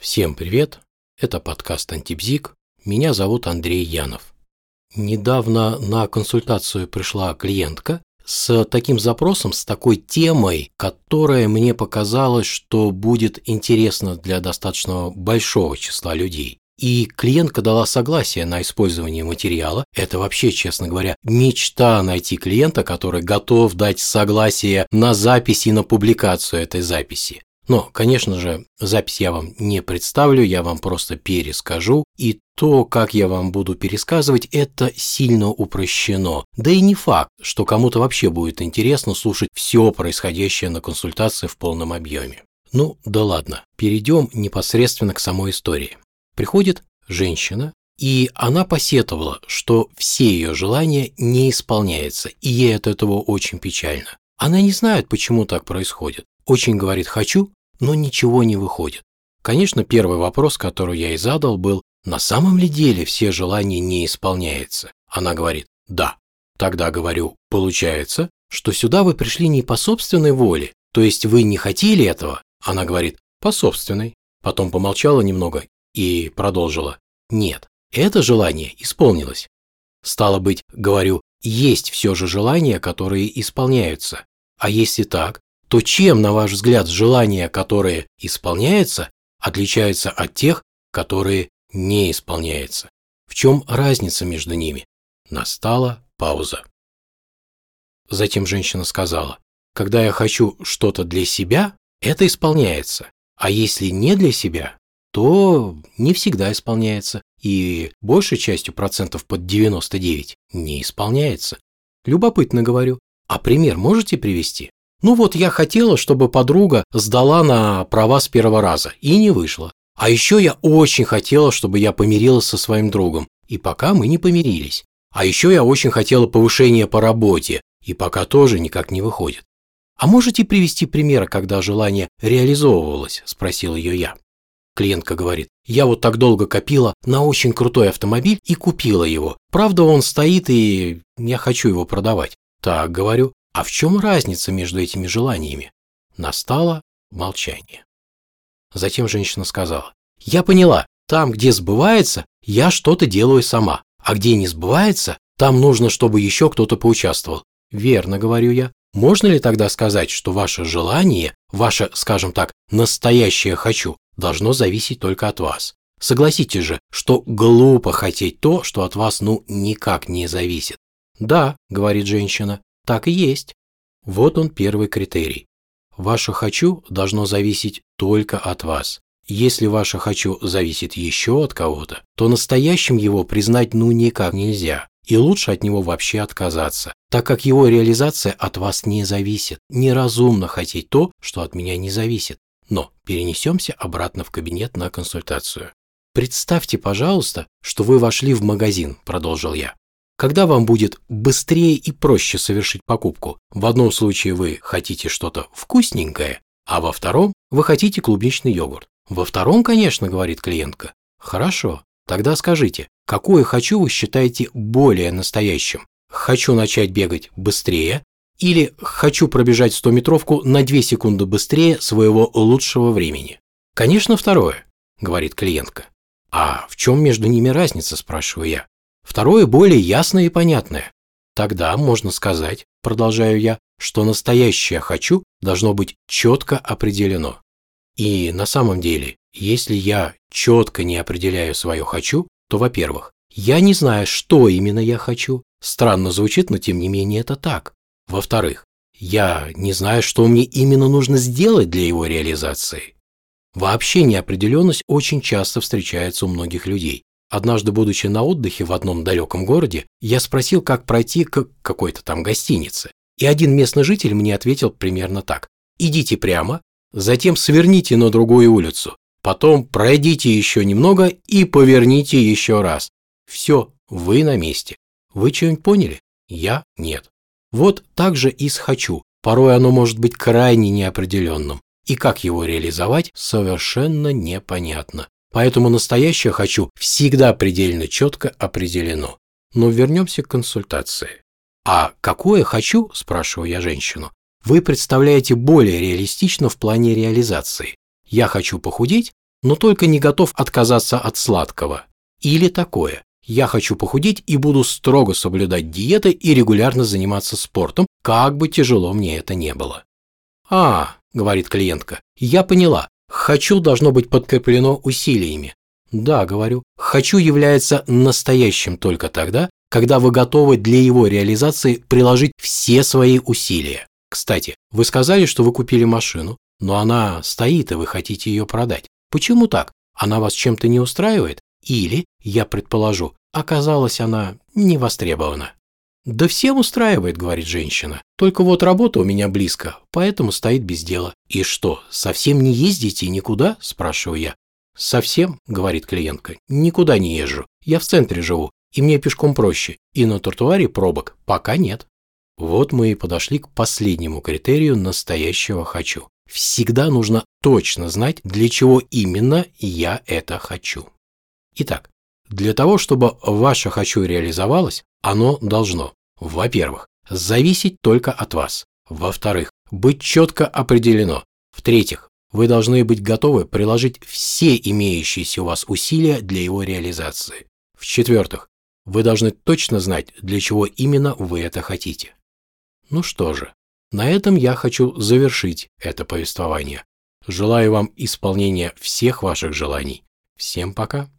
Всем привет! Это подкаст «Антибзик». Меня зовут Андрей Янов. Недавно на консультацию пришла клиентка с таким запросом, с такой темой, которая мне показалось, что будет интересна для достаточно большого числа людей. И клиентка дала согласие на использование материала. Это вообще, честно говоря, мечта найти клиента, который готов дать согласие на запись и на публикацию этой записи. Но, конечно же, запись я вам не представлю, я вам просто перескажу, и то, как я вам буду пересказывать, это сильно упрощено. Да и не факт, что кому-то вообще будет интересно слушать все происходящее на консультации в полном объеме. Ну, да ладно, перейдем непосредственно к самой истории. Приходит женщина, и она посетовала, что все ее желания не исполняются, и ей от этого очень печально. Она не знает, почему так происходит. Очень говорит «хочу», но ничего не выходит. Конечно, первый вопрос, который я ей задал, был, на самом ли деле все желания не исполняются? Она говорит, да. Тогда говорю, получается, что сюда вы пришли не по собственной воле, то есть вы не хотели этого? Она говорит, по собственной. Потом помолчала немного и продолжила, нет, это желание исполнилось. Стало быть, говорю, есть все же желания, которые исполняются. А если так, то чем, на ваш взгляд, желания, которые исполняются, отличаются от тех, которые не исполняются? В чем разница между ними? Настала пауза. Затем женщина сказала, когда я хочу что-то для себя, это исполняется, а если не для себя, то не всегда исполняется, и большей частью процентов под 99 не исполняется. Любопытно говорю, а пример можете привести? Ну вот я хотела, чтобы подруга сдала на права с первого раза, и не вышло. А еще я очень хотела, чтобы я помирилась со своим другом, и пока мы не помирились. А еще я очень хотела повышения по работе, и пока тоже никак не выходит. А можете привести примеры, когда желание реализовывалось, спросил ее я. Клиентка говорит, я вот так долго копила на очень крутой автомобиль и купила его. Правда, он стоит и я хочу его продавать. Так, говорю, а в чем разница между этими желаниями? Настало молчание. Затем женщина сказала, я поняла, там, где сбывается, я что-то делаю сама, а где не сбывается, там нужно, чтобы еще кто-то поучаствовал. Верно, говорю я. Можно ли тогда сказать, что ваше желание, ваше, скажем так, настоящее «хочу» должно зависеть только от вас? Согласитесь же, что глупо хотеть то, что от вас ну никак не зависит. Да, говорит женщина, так и есть. Вот он первый критерий. Ваше «хочу» должно зависеть только от вас. Если ваше «хочу» зависит еще от кого-то, то настоящим его признать ну никак нельзя, и лучше от него вообще отказаться, так как его реализация от вас не зависит. Неразумно хотеть то, что от меня не зависит. Но перенесемся обратно в кабинет на консультацию. Представьте, пожалуйста, что вы вошли в магазин, продолжил я. Когда вам будет быстрее и проще совершить покупку? В одном случае вы хотите что-то вкусненькое, а во втором вы хотите клубничный йогурт. Во втором, конечно, говорит клиентка. Хорошо, тогда скажите, какое хочу вы считаете более настоящим? Хочу начать бегать быстрее или хочу пробежать 100-метровку на 2 секунды быстрее своего лучшего времени? Конечно, второе, говорит клиентка. А в чем между ними разница, спрашиваю я. Второе более ясное и понятное. Тогда можно сказать, продолжаю я, что настоящее «хочу» должно быть четко определено. И на самом деле, если я четко не определяю свое «хочу», то, во-первых, я не знаю, что именно я хочу. Странно звучит, но тем не менее это так. Во-вторых, я не знаю, что мне именно нужно сделать для его реализации. Вообще неопределенность очень часто встречается у многих людей. Однажды, будучи на отдыхе в одном далеком городе, я спросил, как пройти к какой-то там гостинице. И один местный житель мне ответил примерно так. «Идите прямо, затем сверните на другую улицу, потом пройдите еще немного и поверните еще раз. Все, вы на месте. Вы что-нибудь поняли? Я – нет. Вот так же и с «хочу». Порой оно может быть крайне неопределенным. И как его реализовать, совершенно непонятно. Поэтому настоящее «хочу» всегда предельно четко определено. Но вернемся к консультации. А какое «хочу», спрашиваю я женщину, вы представляете более реалистично в плане реализации? Я хочу похудеть но только не готов отказаться от сладкого. Или такое. Я хочу похудеть и буду строго соблюдать диеты и регулярно заниматься спортом, как бы тяжело мне это не было. «А, — говорит клиентка, — я поняла. Хочу должно быть подкреплено усилиями. Да, говорю, хочу является настоящим только тогда, когда вы готовы для его реализации приложить все свои усилия. Кстати, вы сказали, что вы купили машину, но она стоит, и вы хотите ее продать. Почему так? Она вас чем-то не устраивает? Или, я предположу, оказалась она не востребована? Да всем устраивает, говорит женщина. Только вот работа у меня близко, поэтому стоит без дела. И что, совсем не ездите никуда? спрашиваю я. Совсем, говорит клиентка, никуда не езжу. Я в центре живу, и мне пешком проще, и на тротуаре пробок пока нет. Вот мы и подошли к последнему критерию настоящего «хочу». Всегда нужно точно знать, для чего именно я это хочу. Итак, для того, чтобы ваше «хочу» реализовалось, оно должно, во-первых, зависеть только от вас. Во-вторых, быть четко определено. В-третьих, вы должны быть готовы приложить все имеющиеся у вас усилия для его реализации. В-четвертых, вы должны точно знать, для чего именно вы это хотите. Ну что же, на этом я хочу завершить это повествование. Желаю вам исполнения всех ваших желаний. Всем пока.